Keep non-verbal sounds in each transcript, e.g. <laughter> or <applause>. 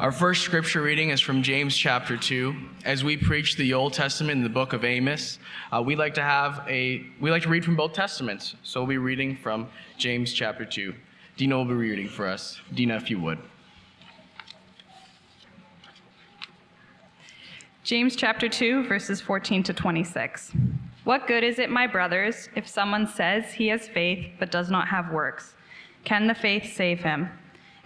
Our first scripture reading is from James chapter 2. As we preach the Old Testament in the book of Amos, uh, we like to have a we like to read from both testaments. So we'll be reading from James chapter 2. Dina will be reading for us. Dina, if you would. James chapter 2, verses 14 to 26. What good is it, my brothers, if someone says he has faith but does not have works? Can the faith save him?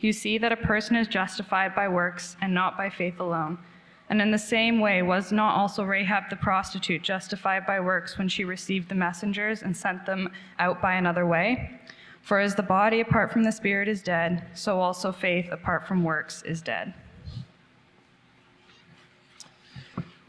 You see that a person is justified by works and not by faith alone. And in the same way, was not also Rahab the prostitute justified by works when she received the messengers and sent them out by another way? For as the body apart from the spirit is dead, so also faith apart from works is dead.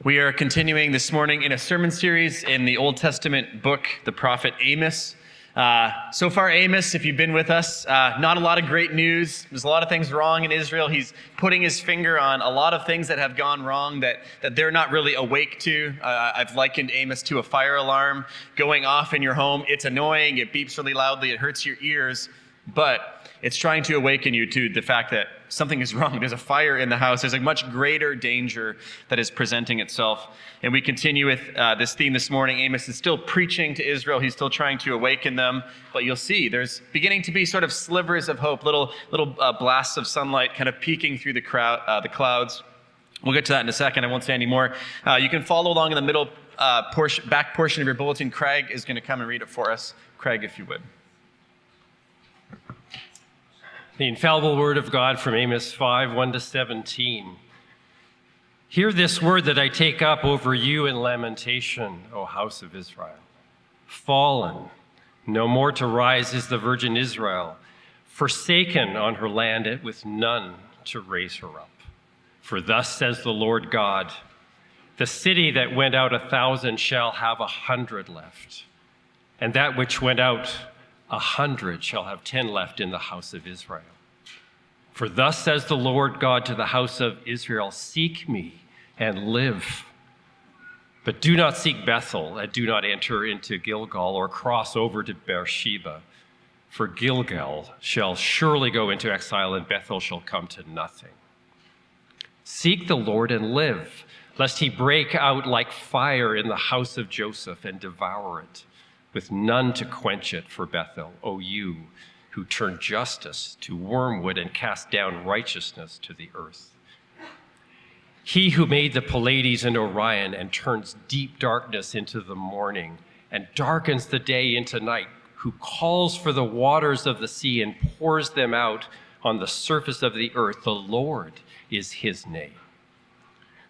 We are continuing this morning in a sermon series in the Old Testament book, the prophet Amos. Uh, so far, Amos, if you've been with us, uh, not a lot of great news. There's a lot of things wrong in Israel. He's putting his finger on a lot of things that have gone wrong that, that they're not really awake to. Uh, I've likened Amos to a fire alarm going off in your home. It's annoying, it beeps really loudly, it hurts your ears, but it's trying to awaken you to the fact that something is wrong. There's a fire in the house. There's a much greater danger that is presenting itself. And we continue with uh, this theme this morning. Amos is still preaching to Israel. He's still trying to awaken them. But you'll see there's beginning to be sort of slivers of hope, little little uh, blasts of sunlight kind of peeking through the crowd, uh, the clouds. We'll get to that in a second. I won't say any more. Uh, you can follow along in the middle uh, portion, back portion of your bulletin. Craig is going to come and read it for us. Craig, if you would. The infallible word of God from Amos 5 1 to 17. Hear this word that I take up over you in lamentation, O house of Israel. Fallen, no more to rise is the virgin Israel, forsaken on her land with none to raise her up. For thus says the Lord God The city that went out a thousand shall have a hundred left, and that which went out a hundred shall have ten left in the house of Israel. For thus says the Lord God to the house of Israel Seek me and live. But do not seek Bethel, and do not enter into Gilgal or cross over to Beersheba. For Gilgal shall surely go into exile, and Bethel shall come to nothing. Seek the Lord and live, lest he break out like fire in the house of Joseph and devour it, with none to quench it for Bethel, O you who turn justice to wormwood and cast down righteousness to the earth. He who made the Pleiades and Orion and turns deep darkness into the morning and darkens the day into night, who calls for the waters of the sea and pours them out on the surface of the earth, the Lord is his name,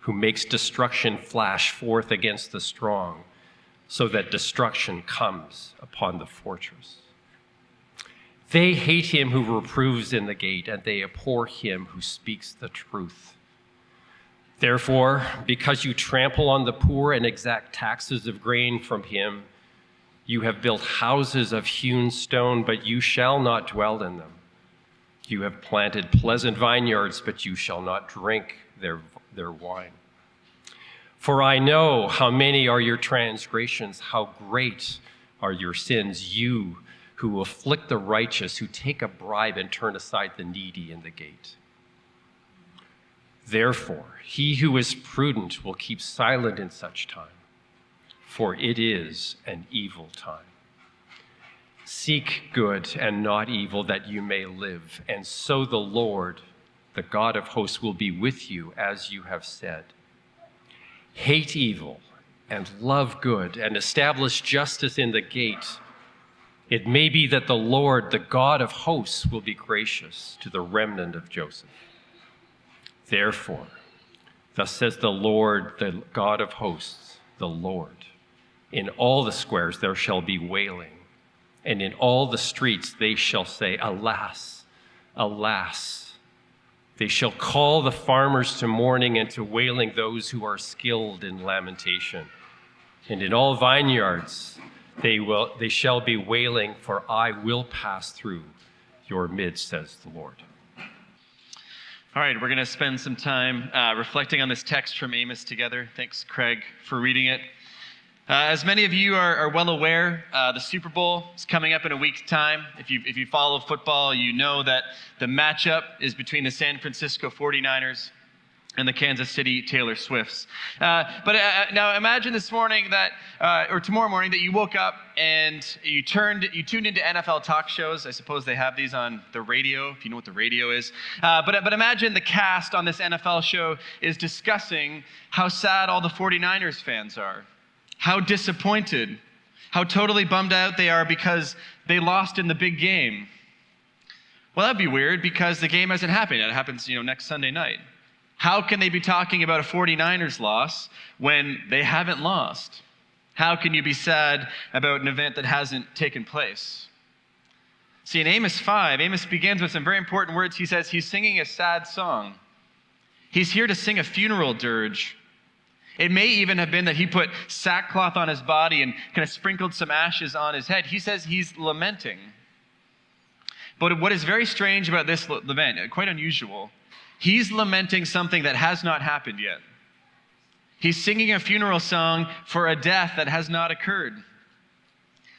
who makes destruction flash forth against the strong, so that destruction comes upon the fortress. They hate him who reproves in the gate, and they abhor him who speaks the truth. Therefore, because you trample on the poor and exact taxes of grain from him, you have built houses of hewn stone, but you shall not dwell in them. You have planted pleasant vineyards, but you shall not drink their, their wine. For I know how many are your transgressions, how great are your sins. You who afflict the righteous, who take a bribe and turn aside the needy in the gate. Therefore, he who is prudent will keep silent in such time, for it is an evil time. Seek good and not evil, that you may live, and so the Lord, the God of hosts, will be with you as you have said. Hate evil and love good and establish justice in the gate, it may be that the Lord, the God of hosts, will be gracious to the remnant of Joseph. Therefore, thus says the Lord, the God of hosts, the Lord, in all the squares there shall be wailing, and in all the streets they shall say, Alas, alas. They shall call the farmers to mourning and to wailing those who are skilled in lamentation. And in all vineyards they, will, they shall be wailing, for I will pass through your midst, says the Lord. All right, we're going to spend some time uh, reflecting on this text from Amos together. Thanks, Craig, for reading it. Uh, as many of you are, are well aware, uh, the Super Bowl is coming up in a week's time. If you, if you follow football, you know that the matchup is between the San Francisco 49ers and the Kansas City Taylor Swifts. Uh, but uh, now imagine this morning that, uh, or tomorrow morning, that you woke up and you turned, you tuned into NFL talk shows. I suppose they have these on the radio, if you know what the radio is. Uh, but, but imagine the cast on this NFL show is discussing how sad all the 49ers fans are, how disappointed, how totally bummed out they are because they lost in the big game. Well, that'd be weird because the game hasn't happened. It happens, you know, next Sunday night. How can they be talking about a 49ers loss when they haven't lost? How can you be sad about an event that hasn't taken place? See, in Amos 5, Amos begins with some very important words. He says he's singing a sad song. He's here to sing a funeral dirge. It may even have been that he put sackcloth on his body and kind of sprinkled some ashes on his head. He says he's lamenting. But what is very strange about this lament, uh, quite unusual, he's lamenting something that has not happened yet. He's singing a funeral song for a death that has not occurred.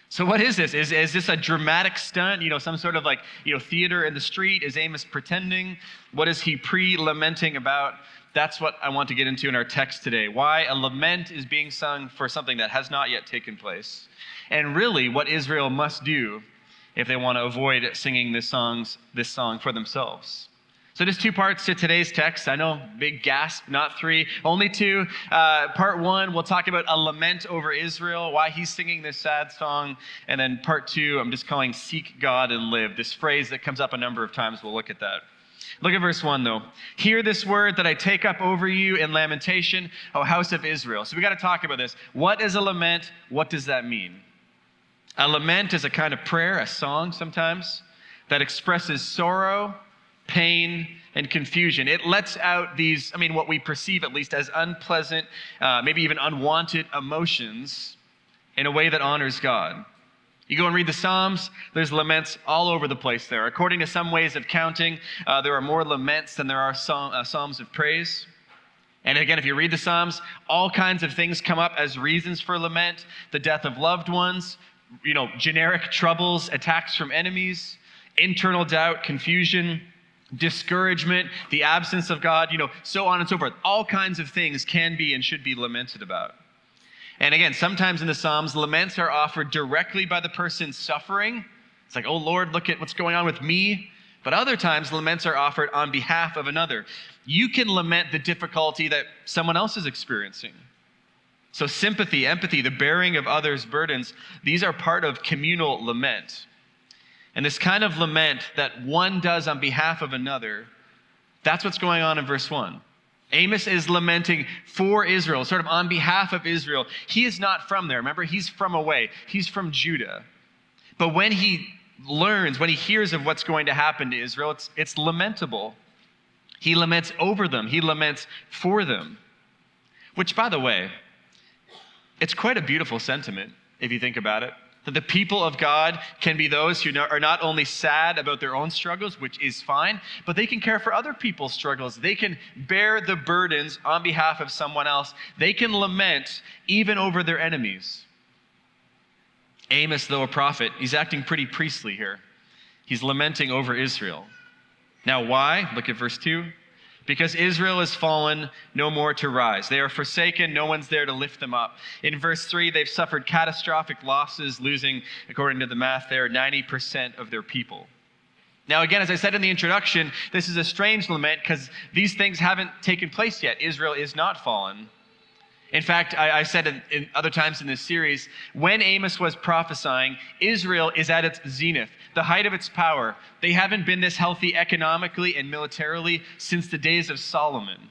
So what is this? Is, is this a dramatic stunt? You know, some sort of like, you know, theater in the street? Is Amos pretending? What is he pre-lamenting about? That's what I want to get into in our text today. Why a lament is being sung for something that has not yet taken place. And really what Israel must do if they want to avoid singing this, songs, this song for themselves. So there's two parts to today's text. I know, big gasp, not three, only two. Uh, part one, we'll talk about a lament over Israel, why he's singing this sad song. And then part two, I'm just calling Seek God and Live, this phrase that comes up a number of times. We'll look at that. Look at verse 1 though. Hear this word that I take up over you in lamentation, O house of Israel. So we got to talk about this. What is a lament? What does that mean? A lament is a kind of prayer, a song sometimes, that expresses sorrow, pain, and confusion. It lets out these, I mean, what we perceive at least as unpleasant, uh, maybe even unwanted emotions in a way that honors God. You go and read the Psalms, there's laments all over the place there. According to some ways of counting, uh, there are more laments than there are psalm, uh, Psalms of praise. And again, if you read the Psalms, all kinds of things come up as reasons for lament the death of loved ones, you know, generic troubles, attacks from enemies, internal doubt, confusion, discouragement, the absence of God, you know, so on and so forth. All kinds of things can be and should be lamented about. And again, sometimes in the Psalms, laments are offered directly by the person suffering. It's like, oh Lord, look at what's going on with me. But other times, laments are offered on behalf of another. You can lament the difficulty that someone else is experiencing. So, sympathy, empathy, the bearing of others' burdens, these are part of communal lament. And this kind of lament that one does on behalf of another, that's what's going on in verse 1. Amos is lamenting for Israel, sort of on behalf of Israel. He is not from there. Remember, he's from away, he's from Judah. But when he learns, when he hears of what's going to happen to Israel, it's, it's lamentable. He laments over them, he laments for them. Which, by the way, it's quite a beautiful sentiment if you think about it. That the people of God can be those who are not only sad about their own struggles, which is fine, but they can care for other people's struggles. They can bear the burdens on behalf of someone else. They can lament even over their enemies. Amos, though a prophet, he's acting pretty priestly here. He's lamenting over Israel. Now, why? Look at verse 2 because Israel has fallen, no more to rise. They are forsaken, no one's there to lift them up. In verse 3, they've suffered catastrophic losses, losing, according to the math there, 90% of their people. Now, again, as I said in the introduction, this is a strange lament because these things haven't taken place yet. Israel is not fallen. In fact, I, I said in, in other times in this series, when Amos was prophesying, Israel is at its zenith, the height of its power. They haven't been this healthy economically and militarily since the days of Solomon.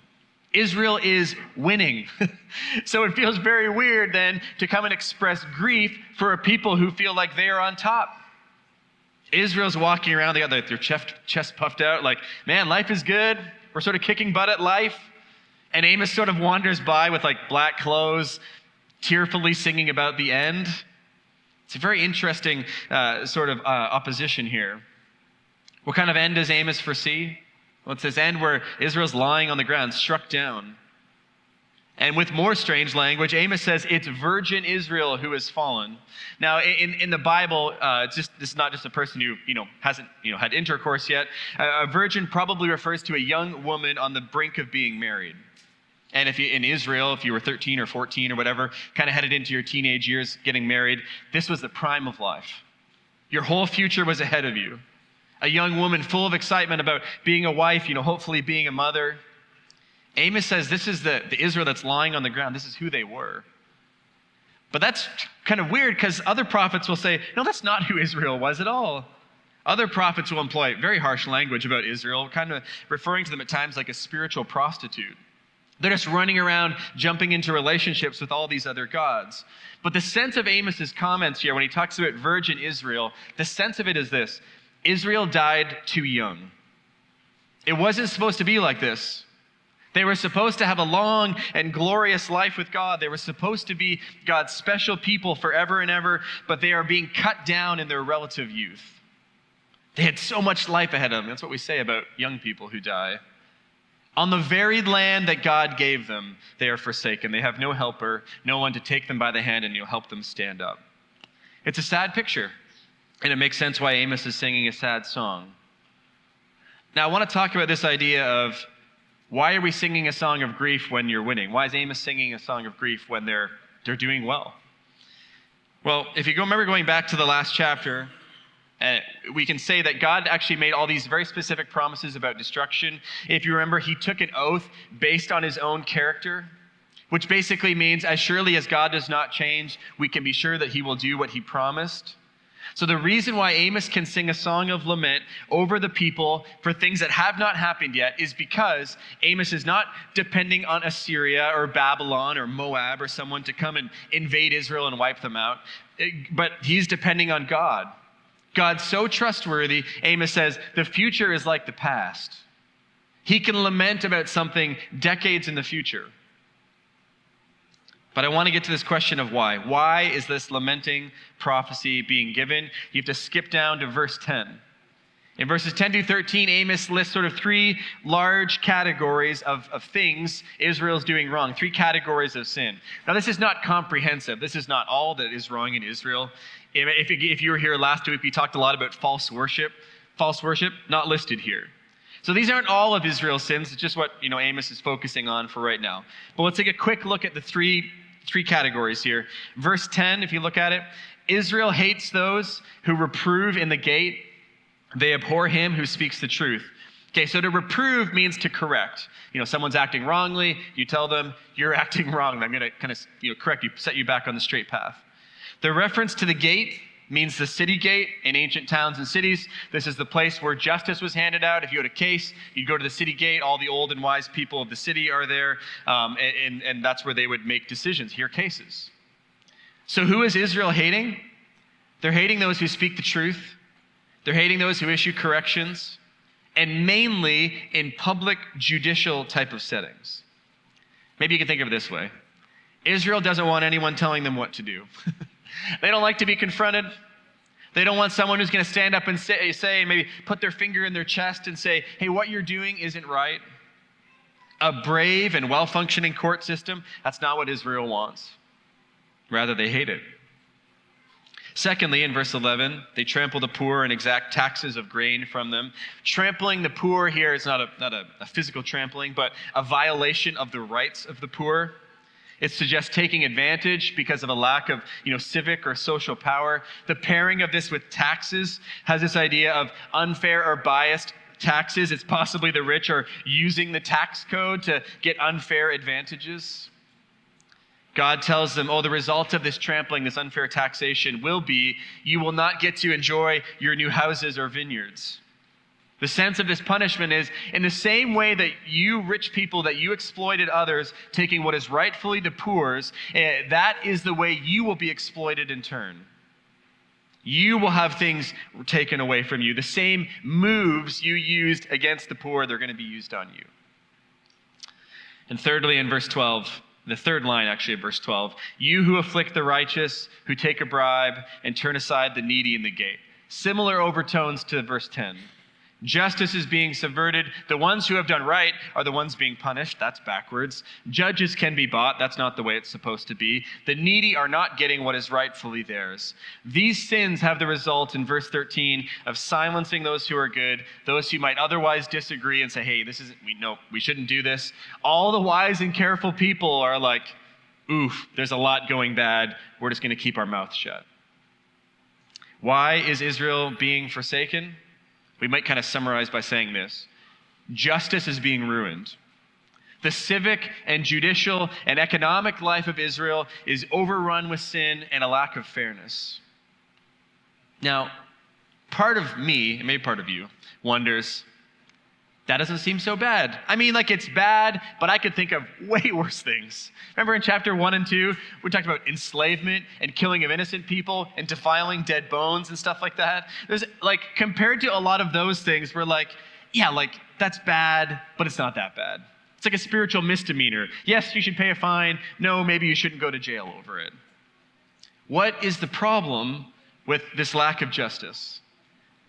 Israel is winning. <laughs> so it feels very weird then to come and express grief for a people who feel like they are on top. Israel's walking around, they got their chest, chest puffed out, like, man, life is good. We're sort of kicking butt at life. And Amos sort of wanders by with like black clothes, tearfully singing about the end. It's a very interesting uh, sort of uh, opposition here. What kind of end does Amos foresee? Well, it's this end where Israel's lying on the ground, struck down. And with more strange language, Amos says it's virgin Israel who has fallen. Now, in, in the Bible, uh, it's just, this is not just a person who you know hasn't you know had intercourse yet. a virgin probably refers to a young woman on the brink of being married. And if you in Israel, if you were 13 or 14 or whatever, kind of headed into your teenage years, getting married, this was the prime of life. Your whole future was ahead of you. A young woman full of excitement about being a wife, you know, hopefully being a mother. Amos says this is the, the Israel that's lying on the ground. This is who they were. But that's kind of weird because other prophets will say, no, that's not who Israel was at all. Other prophets will employ very harsh language about Israel, kind of referring to them at times like a spiritual prostitute. They're just running around, jumping into relationships with all these other gods. But the sense of Amos's comments here, when he talks about virgin Israel, the sense of it is this Israel died too young. It wasn't supposed to be like this. They were supposed to have a long and glorious life with God. They were supposed to be God's special people forever and ever, but they are being cut down in their relative youth. They had so much life ahead of them. That's what we say about young people who die. On the varied land that God gave them, they are forsaken. They have no helper, no one to take them by the hand and you help them stand up. It's a sad picture, and it makes sense why Amos is singing a sad song. Now, I want to talk about this idea of why are we singing a song of grief when you're winning? Why is Amos singing a song of grief when they're, they're doing well? Well, if you remember going back to the last chapter, uh, we can say that God actually made all these very specific promises about destruction. If you remember, he took an oath based on his own character, which basically means as surely as God does not change, we can be sure that he will do what he promised. So, the reason why Amos can sing a song of lament over the people for things that have not happened yet is because Amos is not depending on Assyria or Babylon or Moab or someone to come and invade Israel and wipe them out, but he's depending on God. God's so trustworthy, Amos says, the future is like the past. He can lament about something decades in the future. But I want to get to this question of why. Why is this lamenting prophecy being given? You have to skip down to verse 10. In verses 10 to 13, Amos lists sort of three large categories of, of things Israel's doing wrong, three categories of sin. Now, this is not comprehensive. This is not all that is wrong in Israel. If, if you were here last week, we talked a lot about false worship. False worship, not listed here. So these aren't all of Israel's sins. It's just what you know Amos is focusing on for right now. But let's take a quick look at the three three categories here. Verse 10, if you look at it, Israel hates those who reprove in the gate. They abhor him who speaks the truth. Okay, so to reprove means to correct. You know, someone's acting wrongly, you tell them, you're <laughs> acting wrong. I'm going to kind of you know, correct you, set you back on the straight path. The reference to the gate means the city gate in ancient towns and cities. This is the place where justice was handed out. If you had a case, you'd go to the city gate. All the old and wise people of the city are there, um, and, and that's where they would make decisions, hear cases. So, who is Israel hating? They're hating those who speak the truth, they're hating those who issue corrections, and mainly in public judicial type of settings. Maybe you can think of it this way Israel doesn't want anyone telling them what to do. <laughs> They don't like to be confronted. They don't want someone who's going to stand up and say, say, maybe put their finger in their chest and say, hey, what you're doing isn't right. A brave and well functioning court system, that's not what Israel wants. Rather, they hate it. Secondly, in verse 11, they trample the poor and exact taxes of grain from them. Trampling the poor here is not a, not a, a physical trampling, but a violation of the rights of the poor. It suggests taking advantage because of a lack of you know, civic or social power. The pairing of this with taxes has this idea of unfair or biased taxes. It's possibly the rich are using the tax code to get unfair advantages. God tells them, oh, the result of this trampling, this unfair taxation will be you will not get to enjoy your new houses or vineyards. The sense of this punishment is in the same way that you rich people, that you exploited others, taking what is rightfully the poor's, eh, that is the way you will be exploited in turn. You will have things taken away from you. The same moves you used against the poor, they're going to be used on you. And thirdly, in verse 12, the third line actually of verse 12, you who afflict the righteous, who take a bribe, and turn aside the needy in the gate. Similar overtones to verse 10. Justice is being subverted. The ones who have done right are the ones being punished. That's backwards. Judges can be bought. That's not the way it's supposed to be. The needy are not getting what is rightfully theirs. These sins have the result in verse 13 of silencing those who are good, those who might otherwise disagree and say, hey, this isn't, we know, we shouldn't do this. All the wise and careful people are like, oof, there's a lot going bad. We're just going to keep our mouth shut. Why is Israel being forsaken? We might kind of summarize by saying this justice is being ruined. The civic and judicial and economic life of Israel is overrun with sin and a lack of fairness. Now, part of me, and maybe part of you, wonders that doesn't seem so bad. I mean, like it's bad, but I could think of <laughs> way worse things. Remember in chapter one and two, we talked about enslavement and killing of innocent people and defiling dead bones and stuff like that. There's like, compared to a lot of those things, we're like, yeah, like that's bad, but it's not that bad. It's like a spiritual misdemeanor. Yes, you should pay a fine. No, maybe you shouldn't go to jail over it. What is the problem with this lack of justice?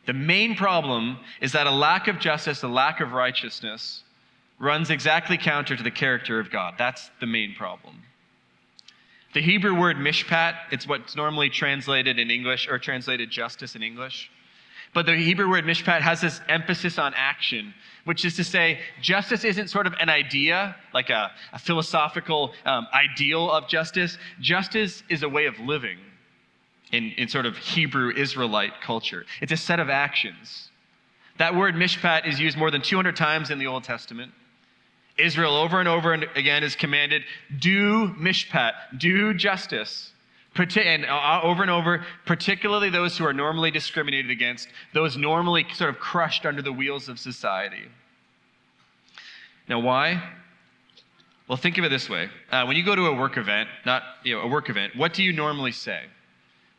The main problem is that a lack of justice, a lack of righteousness, runs exactly counter to the character of God. That's the main problem. The Hebrew word mishpat, it's what's normally translated in English or translated justice in English. But the Hebrew word mishpat has this emphasis on action, which is to say, justice isn't sort of an idea, like a, a philosophical um, ideal of justice. Justice is a way of living in, in sort of Hebrew Israelite culture. It's a set of actions. That word mishpat is used more than 200 times in the Old Testament. Israel over and over and again is commanded, do mishpat, do justice. And uh, over and over, particularly those who are normally discriminated against, those normally sort of crushed under the wheels of society. Now, why? Well, think of it this way. Uh, when you go to a work event, not you know, a work event, what do you normally say?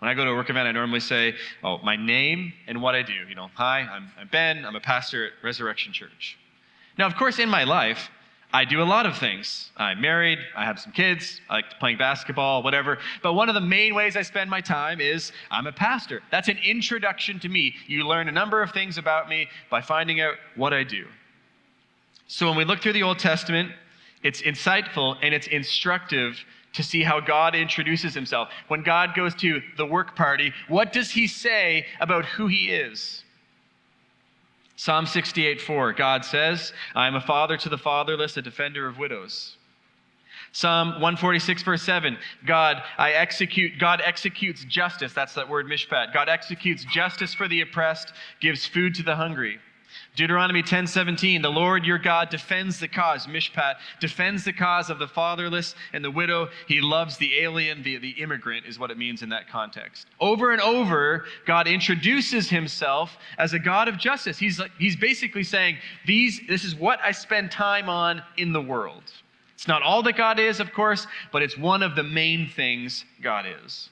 When I go to a work event, I normally say, oh, my name and what I do. You know, hi, I'm, I'm Ben, I'm a pastor at Resurrection Church. Now, of course, in my life, I do a lot of things. I'm married, I have some kids, I like playing basketball, whatever. But one of the main ways I spend my time is I'm a pastor. That's an introduction to me. You learn a number of things about me by finding out what I do. So when we look through the Old Testament, it's insightful and it's instructive to see how God introduces himself. When God goes to the work party, what does he say about who he is? Psalm 68 4, God says, I am a father to the fatherless, a defender of widows. Psalm 146, verse 7, God, I execute, God executes justice. That's that word mishpat. God executes justice for the oppressed, gives food to the hungry. Deuteronomy 10:17, the Lord your God defends the cause, Mishpat, defends the cause of the fatherless and the widow. He loves the alien, the, the immigrant is what it means in that context. Over and over, God introduces himself as a God of justice. He's, he's basically saying, These, this is what I spend time on in the world. It's not all that God is, of course, but it's one of the main things God is.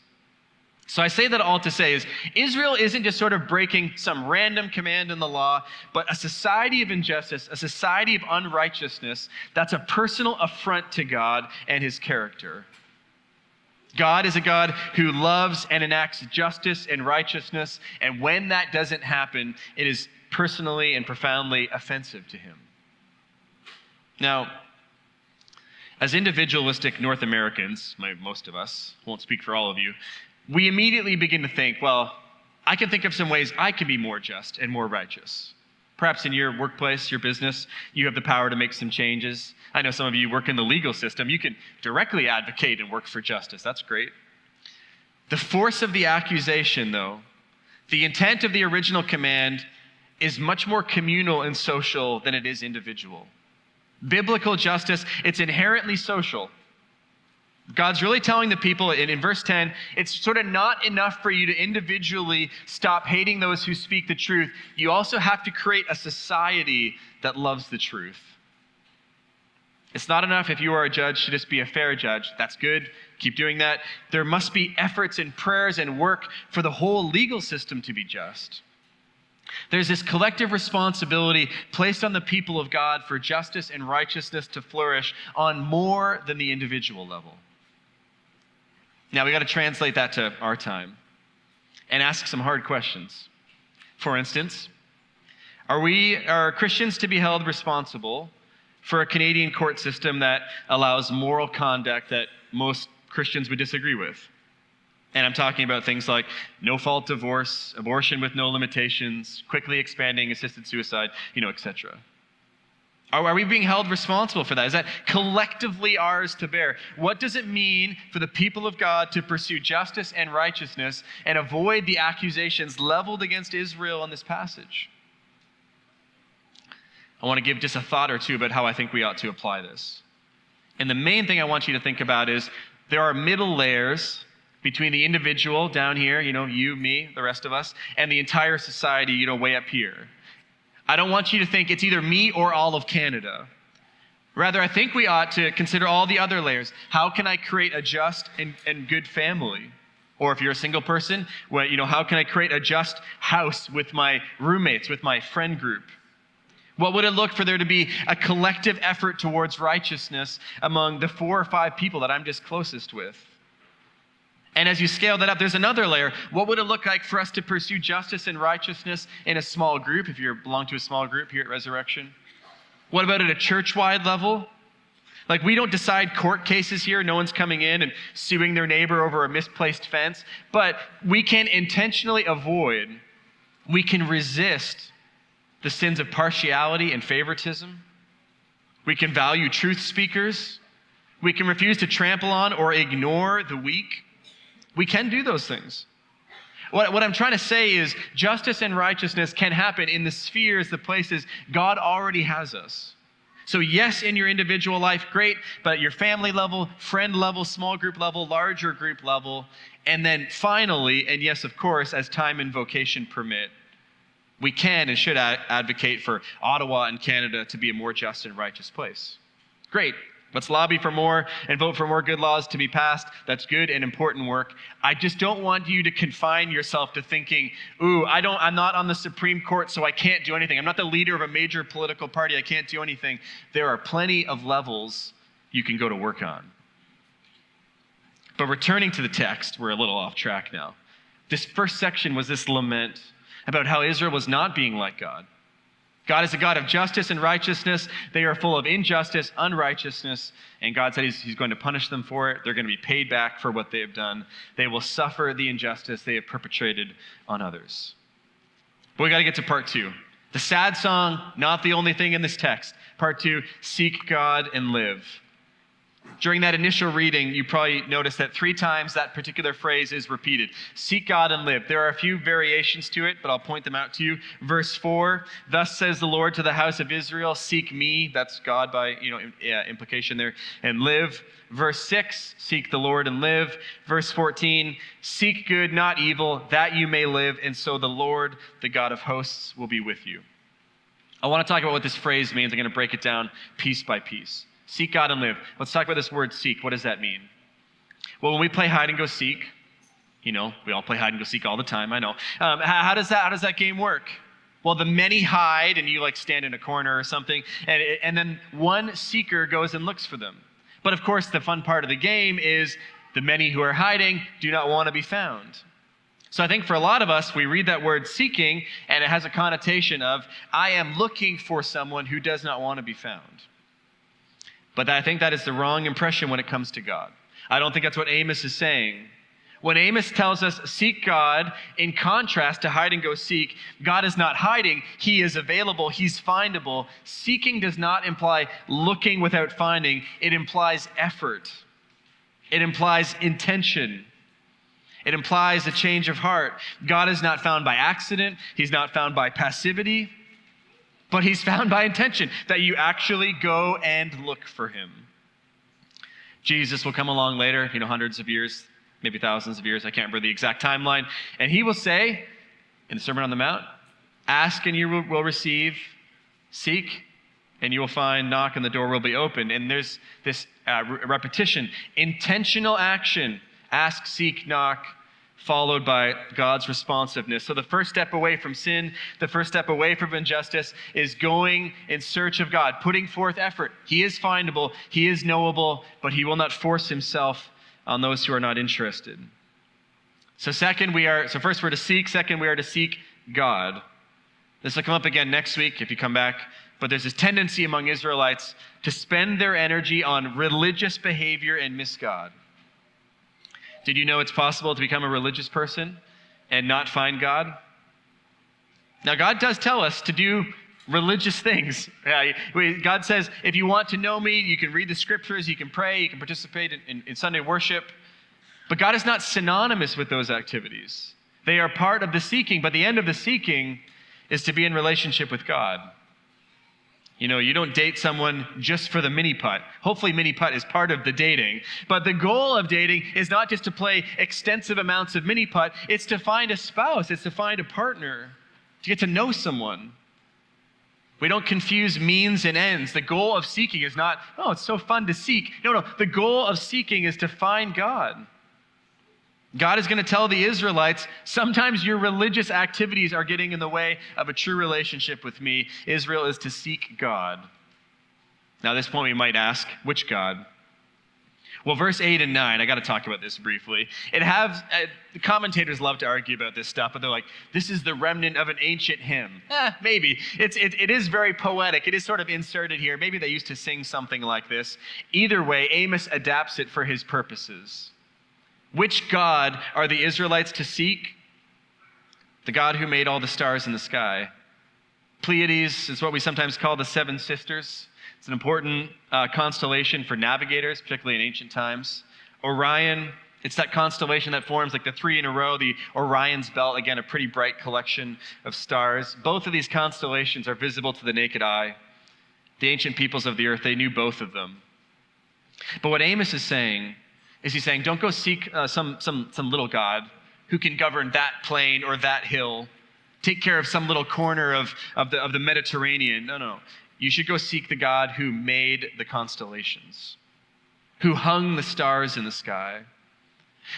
So I say that all to say is Israel isn't just sort of breaking some random command in the law, but a society of injustice, a society of unrighteousness that's a personal affront to God and his character. God is a God who loves and enacts justice and righteousness, and when that doesn't happen, it is personally and profoundly offensive to him. Now, as individualistic North Americans, most of us, won't speak for all of you, we immediately begin to think, well, I can think of some ways I can be more just and more righteous. Perhaps in your workplace, your business, you have the power to make some changes. I know some of you work in the legal system. You can directly advocate and work for justice. That's great. The force of the accusation, though, the intent of the original command is much more communal and social than it is individual. Biblical justice, it's inherently social. God's really telling the people in, in verse 10 it's sort of not enough for you to individually stop hating those who speak the truth. You also have to create a society that loves the truth. It's not enough if you are a judge to just be a fair judge. That's good. Keep doing that. There must be efforts and prayers and work for the whole legal system to be just. There's this collective responsibility placed on the people of God for justice and righteousness to flourish on more than the individual level. Now we got to translate that to our time and ask some hard questions. For instance, are we are Christians to be held responsible for a Canadian court system that allows moral conduct that most Christians would disagree with? And I'm talking about things like no fault divorce, abortion with no limitations, quickly expanding assisted suicide, you know, etc. Are, we being held responsible for that? Is that collectively ours to bear? What does it mean for the people of God to pursue justice and righteousness and avoid the accusations leveled against Israel in this passage? I want to give just a thought or two about how I think we ought to apply this. And the main thing I want you to think about is there are middle layers between the individual down here, you know, you, me, the rest of us, and the entire society, you know, way up here. I don't want you to think it's either me or all of Canada. Rather, I think we ought to consider all the other layers. How can I create a just and, and good family? Or if you're a single person, well, you know, how can I create a just house with my roommates, with my friend group? What would it look for there to be a collective effort towards righteousness among the four or five people that I'm just closest with? And as you scale that up, there's another layer. What would it look like for us to pursue justice and righteousness in a small group, if you belong to a small group here at Resurrection? What about at a church wide level? Like, we don't decide court cases here. No one's coming in and suing their neighbor over a misplaced fence. But we can intentionally avoid, we can resist the sins of partiality and favoritism. We can value truth speakers. We can refuse to trample on or ignore the weak. We can do those things. What, what I'm trying to say is justice and righteousness can happen in the spheres, the places God already has us. So, yes, in your individual life, great, but at your family level, friend level, small group level, larger group level, and then finally, and yes, of course, as time and vocation permit, we can and should advocate for Ottawa and Canada to be a more just and righteous place. Great. Let's lobby for more and vote for more good laws to be passed. That's good and important work. I just don't want you to confine yourself to thinking, "Ooh, I don't I'm not on the Supreme Court so I can't do anything. I'm not the leader of a major political party. I can't do anything." There are plenty of levels you can go to work on. But returning to the text, we're a little off track now. This first section was this lament about how Israel was not being like God. God is a God of justice and righteousness. They are full of injustice, unrighteousness, and God said he's, he's, going to punish them for it. They're going to be paid back for what they have done. They will suffer the injustice they have perpetrated on others. But we got to get to part two. The sad song, not the only thing in this text. Part two seek God and live. During that initial reading, you probably noticed that three times that particular phrase is repeated Seek God and live. There are a few variations to it, but I'll point them out to you. Verse 4 Thus says the Lord to the house of Israel, Seek me. That's God by you know, implication there. And live. Verse 6 Seek the Lord and live. Verse 14 Seek good, not evil, that you may live, and so the Lord, the God of hosts, will be with you. I want to talk about what this phrase means. I'm going to break it down piece by piece. Seek God and live. Let's talk about this word seek. What does that mean? Well, when we play hide and go seek, you know, we all play hide and go seek all the time, I know. Um, how, how, does that, how does that game work? Well, the many hide and you like stand in a corner or something, and, and then one seeker goes and looks for them. But of course, the fun part of the game is the many who are hiding do not want to be found. So I think for a lot of us, we read that word seeking, and it has a connotation of, I am looking for someone who does not want to be found. But I think that is the wrong impression when it comes to God. I don't think that's what Amos is saying. When Amos tells us seek God, in contrast to hide and go seek, God is not hiding. He is available. He's findable. Seeking does not imply looking without finding, it implies effort, it implies intention. It implies a change of heart. God is not found by accident. He's not found by passivity but he's found by intention, that you actually go and look for him. Jesus will come along later, you know, hundreds of years, maybe thousands of years. I can't remember the exact timeline. And he will say in the Sermon on the Mount, Ask and you will, receive, seek and you will find, knock and the door will be opened. And there's this uh, repetition intentional action ask, seek, knock, followed by God's responsiveness. So the first step away from sin, the first step away from injustice is going in search of God, putting forth effort. He is findable, He is knowable, but He will not force Himself on those who are not interested. So, second, we are, so first we're to seek, second, we are to seek God. This will come up again next week if you come back. But there's this tendency among Israelites to spend their energy on religious behavior and miss God. Did you know it's possible to become a religious person and not find God? Now, God does tell us to do religious things. <laughs> God says, if you want to know me, you can read the scriptures, you can pray, you can participate in, in, in Sunday worship. But God is not synonymous with those activities. They are part of the seeking, but the end of the seeking is to be in relationship with God. You know, you don't date someone just for the mini putt. Hopefully, mini putt is part of the dating. But the goal of dating is not just to play extensive amounts of mini putt, it's to find a spouse, it's to find a partner, to get to know someone. We don't confuse means and ends. The goal of seeking is not, oh, it's so fun to seek. No, no. The goal of seeking is to find God. God is going to tell the Israelites sometimes your religious activities are getting in the way of a true relationship with me. Israel is to seek God. Now, at this point, we might ask, which God? Well, verse 8 and 9, I got to talk about this briefly. It has, uh, commentators love to argue about this stuff, but they're like, this is the remnant of an ancient hymn. Eh, maybe. It's, it, it is very poetic. It is sort of inserted here. Maybe they used to sing something like this. Either way, Amos adapts it for his purposes. Which God are the Israelites to seek? The God who made all the stars in the sky. Pleiades is what we sometimes call the seven sisters. It's an important uh, constellation for navigators, particularly in ancient times. Orion, it's that constellation that forms like the three in a row, the Orion's belt, again, a pretty bright collection of stars. Both of these constellations are visible to the naked eye. The ancient peoples of the earth, they knew both of them. But what Amos is saying is he's saying, don't go seek uh, some, some, some little God who can govern that plain or that hill, take care of some little corner of, of, the, of the Mediterranean. No, no. You should go seek the God who made the constellations, who hung the stars in the sky.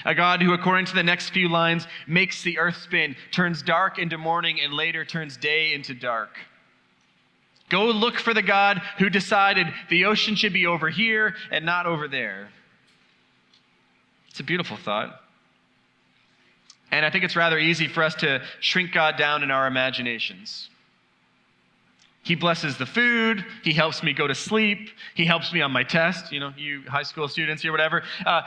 A God who, according to the next few lines, makes the earth spin, turns dark into morning, and later turns day into dark. Go look for the God who decided the ocean should be over here and not over there. It's a beautiful thought. And I think it's rather easy for us to shrink God down in our imaginations. He blesses the food. He helps me go to sleep. He helps me on my test, you know, you high school students here, whatever. Uh,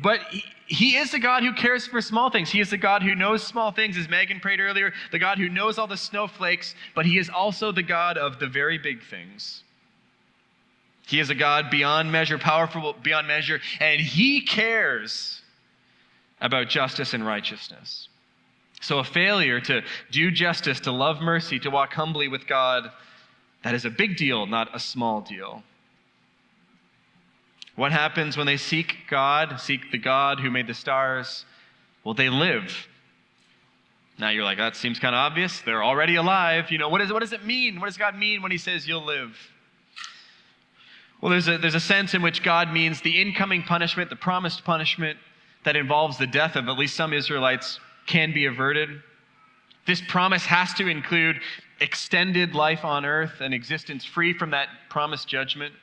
but he, he is the God who cares for small things. He is the God who knows small things, as Megan prayed earlier, the God who knows all the snowflakes, but He is also the God of the very big things. He is a God beyond measure, powerful beyond measure, and He cares about justice and righteousness. So, a failure to do justice, to love mercy, to walk humbly with God, that is a big deal, not a small deal. What happens when they seek God, seek the God who made the stars? Well, they live. Now you're like, that seems kind of obvious. They're already alive. You know, what, is, what does it mean? What does God mean when He says you'll live? Well, there's a, there's a sense in which God means the incoming punishment, the promised punishment that involves the death of at least some Israelites can be averted. This promise has to include extended life on earth and existence free from that promised judgment.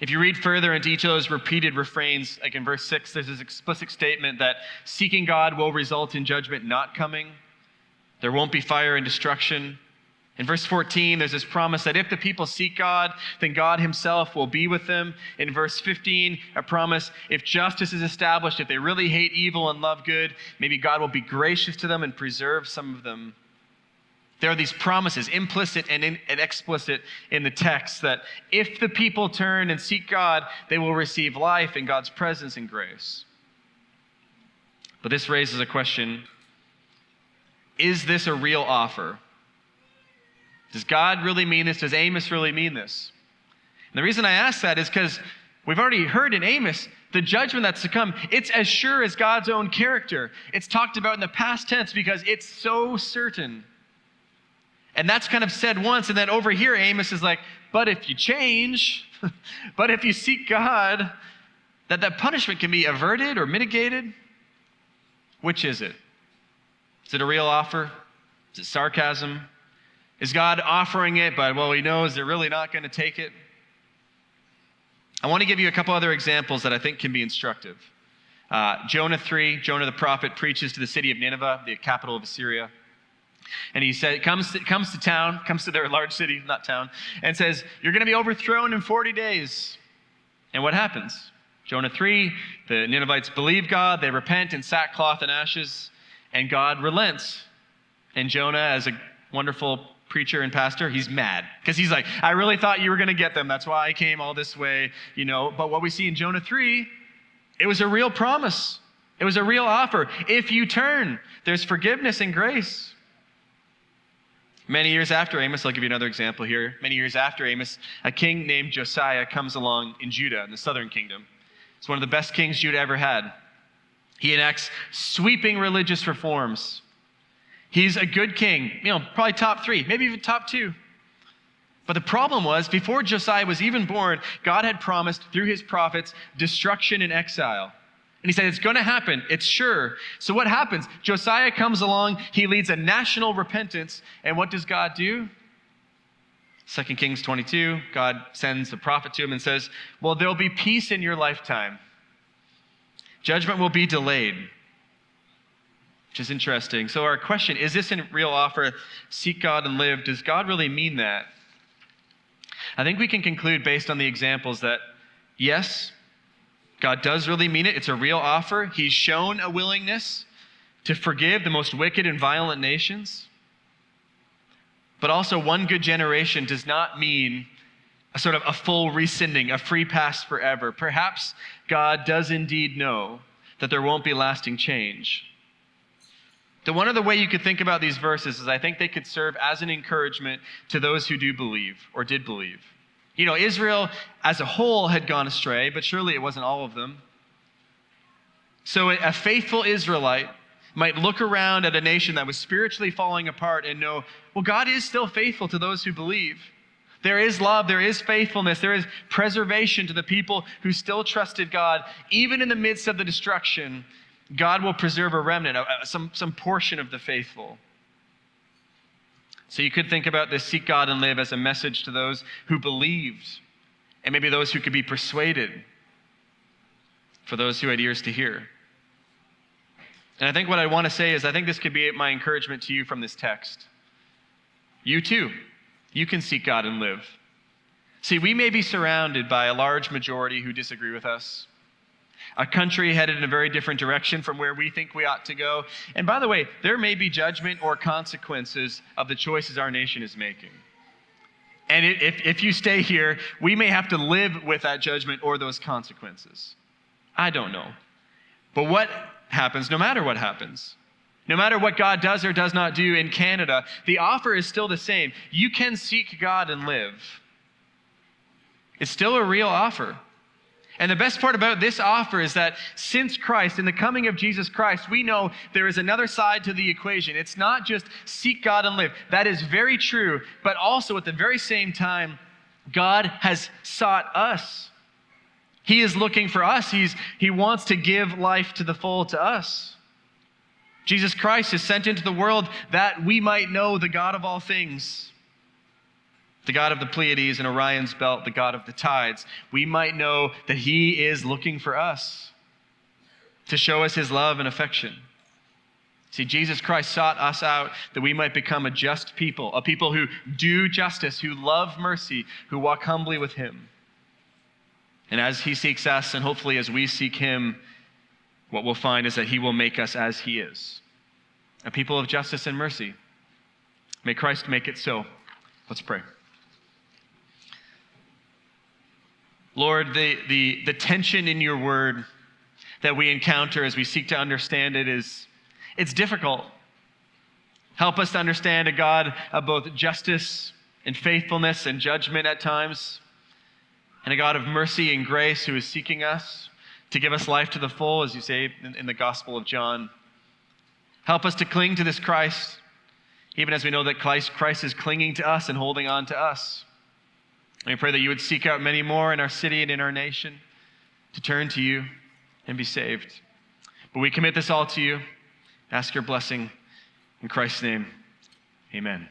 If you read further into each of those repeated refrains, like in verse 6, there's this explicit statement that seeking God will result in judgment not coming. There won't be fire and destruction. In verse 14, there's this promise that if the people seek God, then God himself will be with them. In verse 15, a promise if justice is established, if they really hate evil and love good, maybe God will be gracious to them and preserve some of them. There are these promises, implicit and, in, and explicit, in the text that if the people turn and seek God, they will receive life in God's presence and grace. But this raises a question Is this a real offer? Does God really mean this? Does Amos really mean this? And the reason I ask that is because We've already heard in Amos the judgment that's to come. It's as sure as God's own character. It's talked about in the past tense because it's so certain. And that's kind of said once. And then over here, Amos is like, but if you change, <laughs> but if you seek God, that that punishment can be averted or mitigated. Which is it? Is it a real offer? Is it sarcasm? Is God offering it, but well, he knows they're really not going to take it? I want to give you a couple other examples that I think can be instructive. Uh, Jonah 3, Jonah the prophet preaches to the city of Nineveh, the capital of Assyria. And he said, comes to, comes to town, <laughs> comes to their large city, not town, and says, You're going to be overthrown in 40 days. And what happens? Jonah 3, the Ninevites believe God, they repent in sackcloth and ashes, and God relents. And Jonah, as a wonderful preacher and pastor, he's mad because he's like, I really thought you were going to get them. That's why I came all this way, you know. But what we see in Jonah 3, it was a real promise, it was a real offer. If you turn, there's forgiveness and grace. Many years after Amos, I'll give you another example here. Many years after Amos, a king named Josiah comes along in Judah, in the southern kingdom. It's one of the best kings Judah ever had. He enacts sweeping religious reforms. He's a good king, you know, probably top three, maybe even top two. But the problem was, before Josiah was even born, God had promised through his prophets destruction and exile. And he said, It's going to happen. It's sure. So what happens? Josiah comes along, he leads a national repentance. And what does God do? 2 Kings 22, God sends a prophet to him and says, Well, there'll be peace in your lifetime. Judgment will be delayed which is interesting. So, our question is this a real offer? Seek God and live. Does God really mean that? I think we can conclude based on the examples that yes, God does really mean it. It's a real offer. He's shown a willingness to forgive the most wicked and violent nations. But also, one good generation does not mean a sort of a full rescinding, a free pass forever. Perhaps God does indeed know that there won't be lasting change. The one other way you could think about these verses is I think they could serve as an encouragement to those who do believe or did believe. You know, Israel as a whole had gone astray, but surely it wasn't all of them. So a faithful Israelite might look around at a nation that was spiritually falling apart and know, well, God is still faithful to those who believe. There is love, there is faithfulness, there is preservation to the people who still trusted God, even in the midst of the destruction God will preserve a remnant, some, some portion of the faithful. So you could think about this seek God and live as a message to those who believed, and maybe those who could be persuaded, for those who had ears to hear. And I think what I want to say is I think this could be my encouragement to you from this text. You too, you can seek God and live. See, we may be surrounded by a large majority who disagree with us a country headed in a very different direction from where we think we ought to go. And by the way, there may be judgment or consequences of the choices our nation is making. And if, if you stay here, we may have to live with that judgment or those consequences. I don't know. But what happens, no matter what happens, no matter what God does or does not do in Canada, the offer is still the same. You can seek God and live. It's still a real offer. And the best part about this offer is that since Christ, in the coming of Jesus Christ, we know there is another side to the equation. It's not just seek God and live. That is very true. But also at the very same time, God has sought us. He is looking for us. He's, he wants to give life to the full to us. Jesus Christ is sent into the world that we might know the God of all things the God of the Pleiades and Orion's belt, the God of the tides, we might know that He is looking for us to show us His love and affection. See, Jesus Christ sought us out that we might become a just people, a people who do justice, who love mercy, who walk humbly with Him. And as He seeks us, and hopefully as we seek Him, what we'll find is that He will make us as He is a people of justice and mercy. May Christ make it so. Let's pray. Lord, the, the, the tension in your word that we encounter as we seek to understand it is it's difficult. Help us to understand a God of both justice and faithfulness and judgment at times. and a God of mercy and grace who is seeking us to give us life to the full, as you say in, in the Gospel of John. Help us to cling to this Christ, even as we know that Christ, Christ is clinging to us and holding on to us. We pray that you would seek out many more in our city and in our nation to turn to you and be saved. But we commit this all to you. Ask your blessing in Christ's name. Amen.